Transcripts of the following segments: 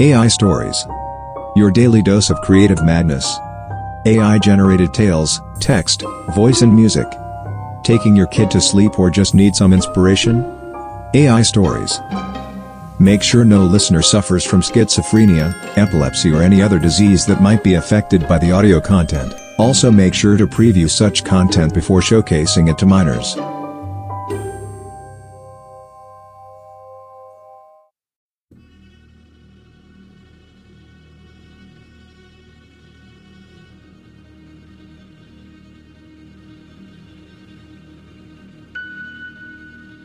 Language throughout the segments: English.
AI Stories. Your daily dose of creative madness. AI generated tales, text, voice, and music. Taking your kid to sleep or just need some inspiration? AI Stories. Make sure no listener suffers from schizophrenia, epilepsy, or any other disease that might be affected by the audio content. Also, make sure to preview such content before showcasing it to minors.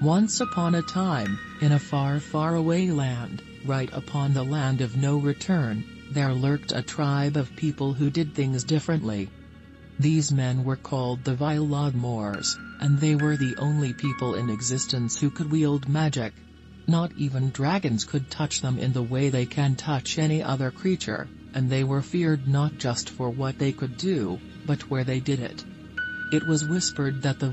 Once upon a time, in a far, far away land, right upon the land of no return, there lurked a tribe of people who did things differently. These men were called the Moors, and they were the only people in existence who could wield magic. Not even dragons could touch them in the way they can touch any other creature, and they were feared not just for what they could do, but where they did it. It was whispered that the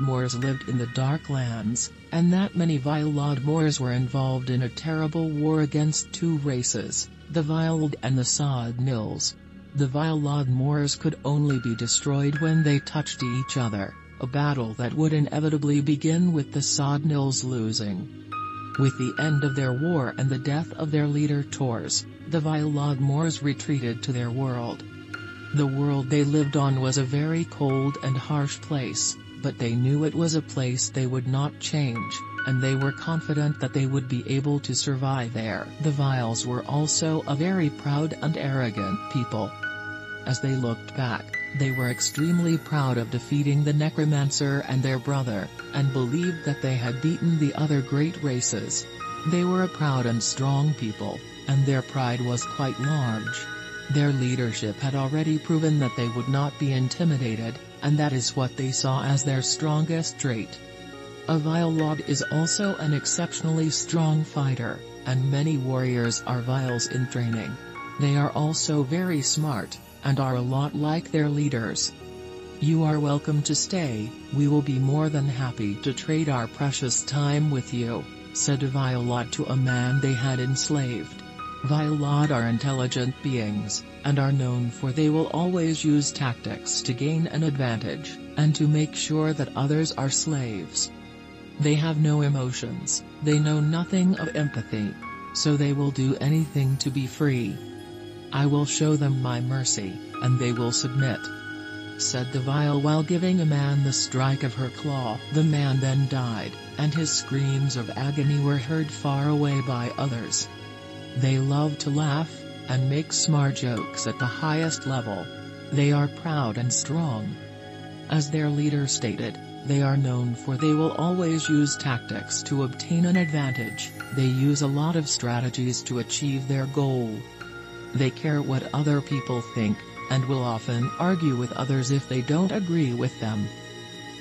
Moors lived in the Dark Lands, and that many Moors were involved in a terrible war against two races, the Vild and the Sod Nils. The Moors could only be destroyed when they touched each other, a battle that would inevitably begin with the Sod Nils losing. With the end of their war and the death of their leader Tors, the Moors retreated to their world. The world they lived on was a very cold and harsh place, but they knew it was a place they would not change, and they were confident that they would be able to survive there. The Vials were also a very proud and arrogant people. As they looked back, they were extremely proud of defeating the Necromancer and their brother, and believed that they had beaten the other great races. They were a proud and strong people, and their pride was quite large. Their leadership had already proven that they would not be intimidated, and that is what they saw as their strongest trait. A Lord is also an exceptionally strong fighter, and many warriors are Vials in training. They are also very smart, and are a lot like their leaders. You are welcome to stay, we will be more than happy to trade our precious time with you, said a Violot to a man they had enslaved. Violad are intelligent beings, and are known for they will always use tactics to gain an advantage, and to make sure that others are slaves. They have no emotions, they know nothing of empathy, so they will do anything to be free. I will show them my mercy, and they will submit. Said the vial while giving a man the strike of her claw. The man then died, and his screams of agony were heard far away by others. They love to laugh, and make smart jokes at the highest level. They are proud and strong. As their leader stated, they are known for they will always use tactics to obtain an advantage, they use a lot of strategies to achieve their goal. They care what other people think, and will often argue with others if they don't agree with them.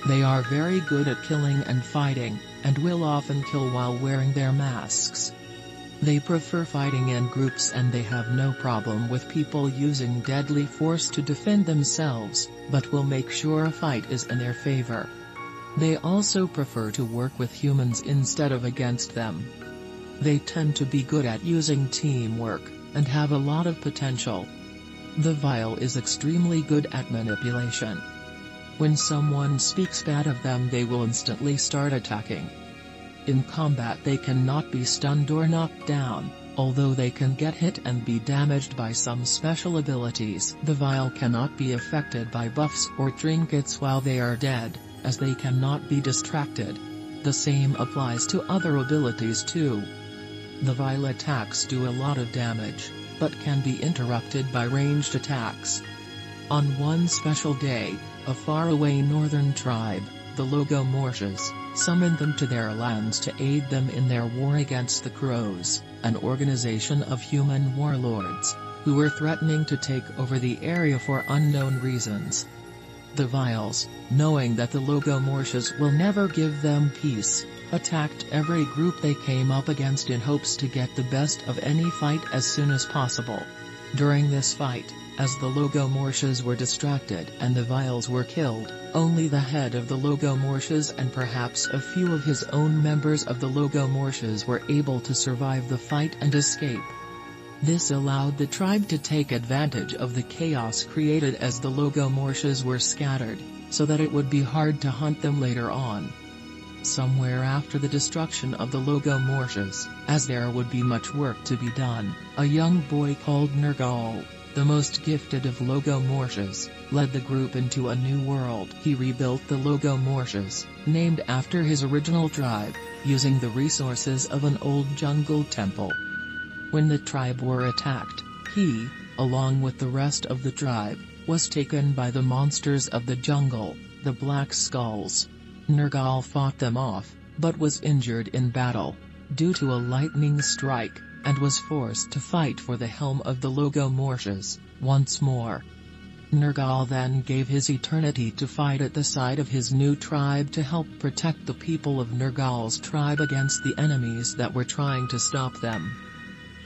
They are very good at killing and fighting, and will often kill while wearing their masks. They prefer fighting in groups and they have no problem with people using deadly force to defend themselves, but will make sure a fight is in their favor. They also prefer to work with humans instead of against them. They tend to be good at using teamwork, and have a lot of potential. The Vial is extremely good at manipulation. When someone speaks bad of them they will instantly start attacking. In combat they cannot be stunned or knocked down, although they can get hit and be damaged by some special abilities. The Vial cannot be affected by buffs or trinkets while they are dead, as they cannot be distracted. The same applies to other abilities too. The Vial attacks do a lot of damage, but can be interrupted by ranged attacks. On one special day, a faraway northern tribe, the Logomortias, summoned them to their lands to aid them in their war against the Crows, an organization of human warlords, who were threatening to take over the area for unknown reasons. The Vials, knowing that the Logomortias will never give them peace, attacked every group they came up against in hopes to get the best of any fight as soon as possible. During this fight, as the Logomorphs were distracted and the Vials were killed, only the head of the Logomorphs and perhaps a few of his own members of the Logomorphs were able to survive the fight and escape. This allowed the tribe to take advantage of the chaos created as the Logomorphs were scattered, so that it would be hard to hunt them later on. Somewhere after the destruction of the Logomorphs, as there would be much work to be done, a young boy called Nergal, the most gifted of Logomorphs, led the group into a new world. He rebuilt the Logomorphs, named after his original tribe, using the resources of an old jungle temple. When the tribe were attacked, he, along with the rest of the tribe, was taken by the monsters of the jungle, the Black Skulls. Nergal fought them off, but was injured in battle, due to a lightning strike, and was forced to fight for the helm of the Logomorphs, once more. Nergal then gave his eternity to fight at the side of his new tribe to help protect the people of Nergal's tribe against the enemies that were trying to stop them.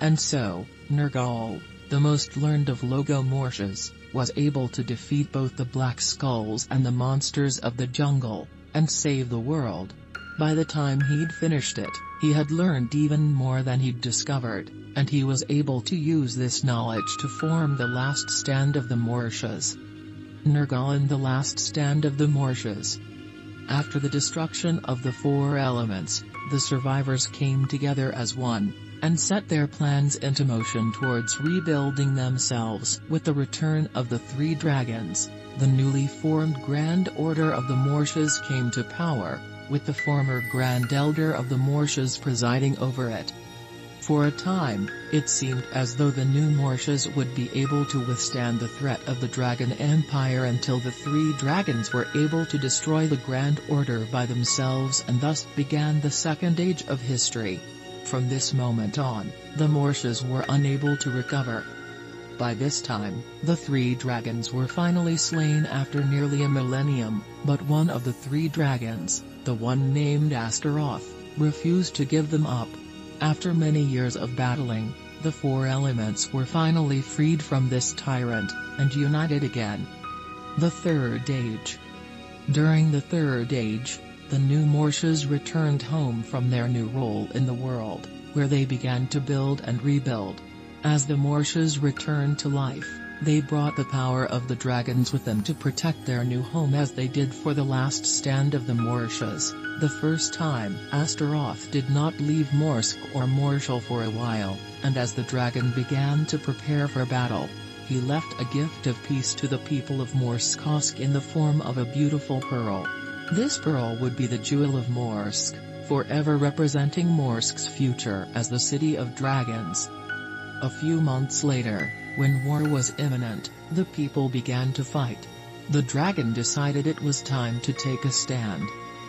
And so, Nergal, the most learned of Logomorphs, was able to defeat both the Black Skulls and the monsters of the jungle, and save the world. By the time he'd finished it, he had learned even more than he'd discovered, and he was able to use this knowledge to form the last stand of the Morshas. Nergal the last stand of the Morshas. After the destruction of the four elements, the survivors came together as one, and set their plans into motion towards rebuilding themselves. With the return of the three dragons, the newly formed Grand Order of the Morshas came to power, with the former Grand Elder of the Morshas presiding over it. For a time, it seemed as though the new Morshas would be able to withstand the threat of the Dragon Empire until the three dragons were able to destroy the Grand Order by themselves and thus began the Second Age of History. From this moment on, the Morshas were unable to recover. By this time, the three dragons were finally slain after nearly a millennium, but one of the three dragons, the one named Astaroth, refused to give them up. After many years of battling, the four elements were finally freed from this tyrant, and united again. The Third Age During the Third Age, the new Morshas returned home from their new role in the world, where they began to build and rebuild. As the Morshas returned to life, they brought the power of the dragons with them to protect their new home as they did for the last stand of the Morshas. The first time, Astaroth did not leave Morsk or Morshal for a while, and as the dragon began to prepare for battle, he left a gift of peace to the people of Morskosk in the form of a beautiful pearl. This pearl would be the jewel of Morsk, forever representing Morsk's future as the city of dragons. A few months later, when war was imminent, the people began to fight. The dragon decided it was time to take a stand.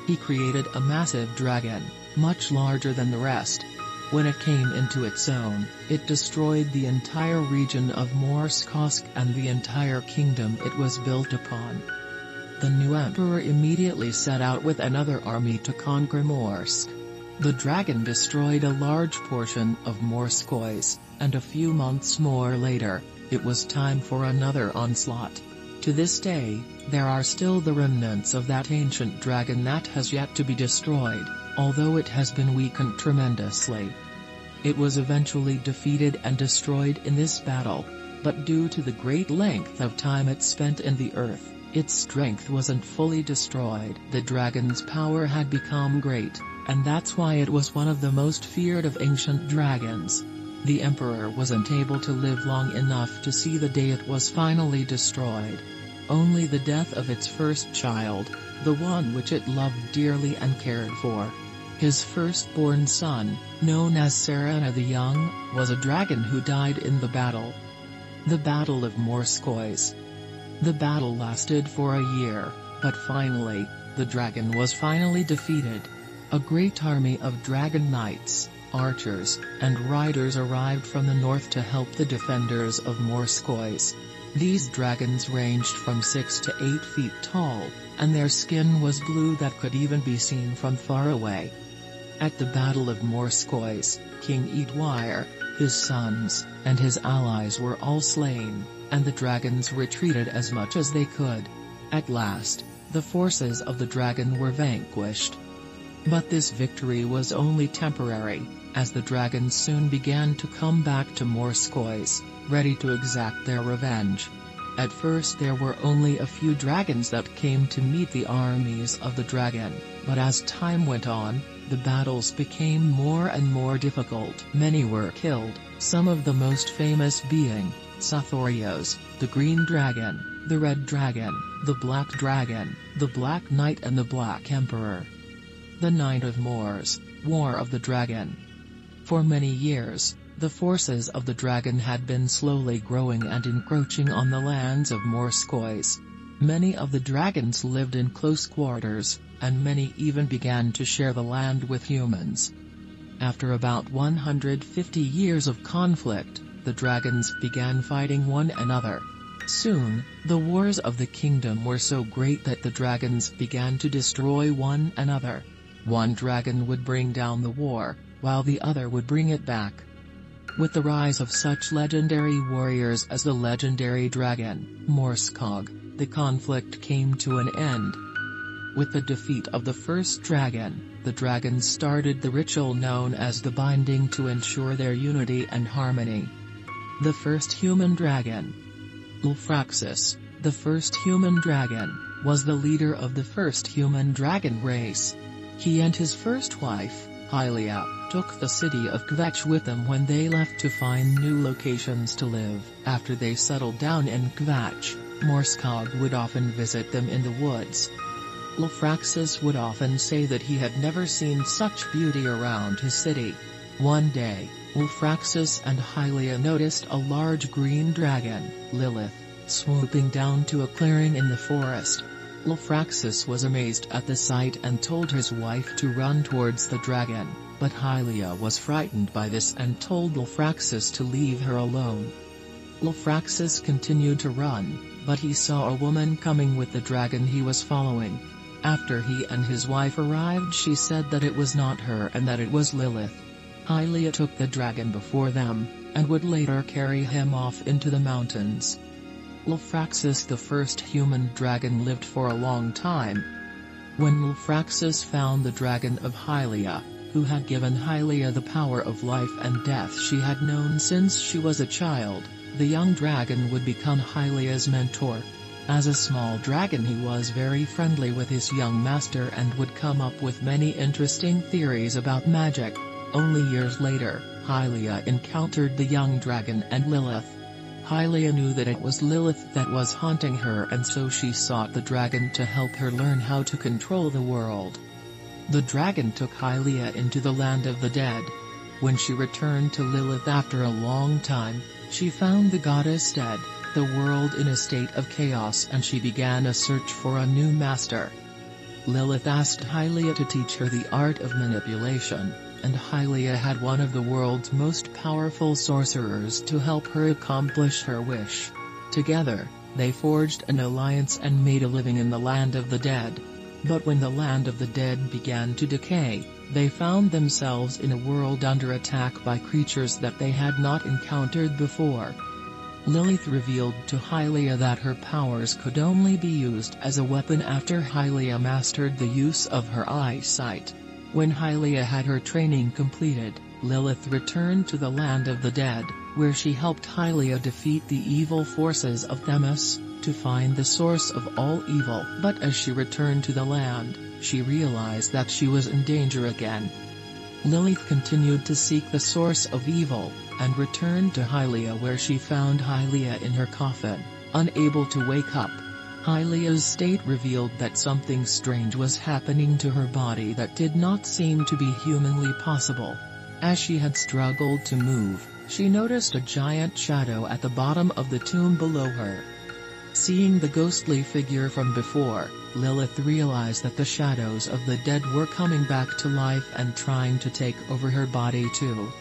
He created a massive dragon, much larger than the rest. When it came into its own, it destroyed the entire region of Morskosk and the entire kingdom it was built upon. The new emperor immediately set out with another army to conquer Morsk. The dragon destroyed a large portion of Morskois, and a few months more later, it was time for another onslaught. To this day, there are still the remnants of that ancient dragon that has yet to be destroyed, although it has been weakened tremendously. It was eventually defeated and destroyed in this battle, but due to the great length of time it spent in the earth, its strength wasn't fully destroyed. The dragon's power had become great, and that's why it was one of the most feared of ancient dragons. The emperor wasn't able to live long enough to see the day it was finally destroyed. Only the death of its first child, the one which it loved dearly and cared for. His firstborn son, known as Serena the Young, was a dragon who died in the battle. The Battle of Morskois. The battle lasted for a year, but finally, the dragon was finally defeated. A great army of dragon knights, archers, and riders arrived from the north to help the defenders of Morskois. These dragons ranged from 6 to 8 feet tall, and their skin was blue that could even be seen from far away. At the Battle of Morskois, King Eadwire, his sons, and his allies were all slain, and the dragons retreated as much as they could. At last, the forces of the dragon were vanquished. But this victory was only temporary, as the dragons soon began to come back to Morskois, ready to exact their revenge. At first there were only a few dragons that came to meet the armies of the dragon, but as time went on, the battles became more and more difficult. Many were killed, some of the most famous being, Sathorios, the Green Dragon, the Red Dragon, the Black Dragon, the Black Knight and the Black Emperor. The Night of Mors, War of the Dragon. For many years, the forces of the dragon had been slowly growing and encroaching on the lands of Morskois. Many of the dragons lived in close quarters, and many even began to share the land with humans. After about 150 years of conflict, the dragons began fighting one another. Soon, the wars of the kingdom were so great that the dragons began to destroy one another. One dragon would bring down the war, while the other would bring it back. With the rise of such legendary warriors as the legendary dragon, Morskog, the conflict came to an end. With the defeat of the first dragon, the dragons started the ritual known as the binding to ensure their unity and harmony. The first human dragon, Ulfraxis, the first human dragon, was the leader of the first human dragon race. He and his first wife, Hylia, took the city of Kvetch with them when they left to find new locations to live. After they settled down in Kvetch, Morskog would often visit them in the woods. Lofraxis would often say that he had never seen such beauty around his city. One day, Ulfraxis and Hylia noticed a large green dragon, Lilith, swooping down to a clearing in the forest. Lofraxis was amazed at the sight and told his wife to run towards the dragon, but Hylia was frightened by this and told Lofraxis to leave her alone. Lofraxis continued to run, but he saw a woman coming with the dragon he was following. After he and his wife arrived she said that it was not her and that it was Lilith. Hylia took the dragon before them, and would later carry him off into the mountains. Lofraxis the first human dragon lived for a long time. When Lofraxis found the dragon of Hylia, who had given Hylia the power of life and death she had known since she was a child, the young dragon would become Hylia's mentor. As a small dragon he was very friendly with his young master and would come up with many interesting theories about magic. Only years later, Hylia encountered the young dragon and Lilith. Hylia knew that it was Lilith that was haunting her and so she sought the dragon to help her learn how to control the world. The dragon took Hylia into the land of the dead. When she returned to Lilith after a long time, she found the goddess dead, the world in a state of chaos and she began a search for a new master. Lilith asked Hylia to teach her the art of manipulation and Hylia had one of the world's most powerful sorcerers to help her accomplish her wish. Together, they forged an alliance and made a living in the land of the dead. But when the land of the dead began to decay, they found themselves in a world under attack by creatures that they had not encountered before. Lilith revealed to Hylia that her powers could only be used as a weapon after Hylia mastered the use of her eyesight. When Hylia had her training completed, Lilith returned to the land of the dead, where she helped Hylia defeat the evil forces of Themis, to find the source of all evil. But as she returned to the land, she realized that she was in danger again. Lilith continued to seek the source of evil, and returned to Hylia where she found Hylia in her coffin, unable to wake up. Hylia's state revealed that something strange was happening to her body that did not seem to be humanly possible. As she had struggled to move, she noticed a giant shadow at the bottom of the tomb below her. Seeing the ghostly figure from before, Lilith realized that the shadows of the dead were coming back to life and trying to take over her body too.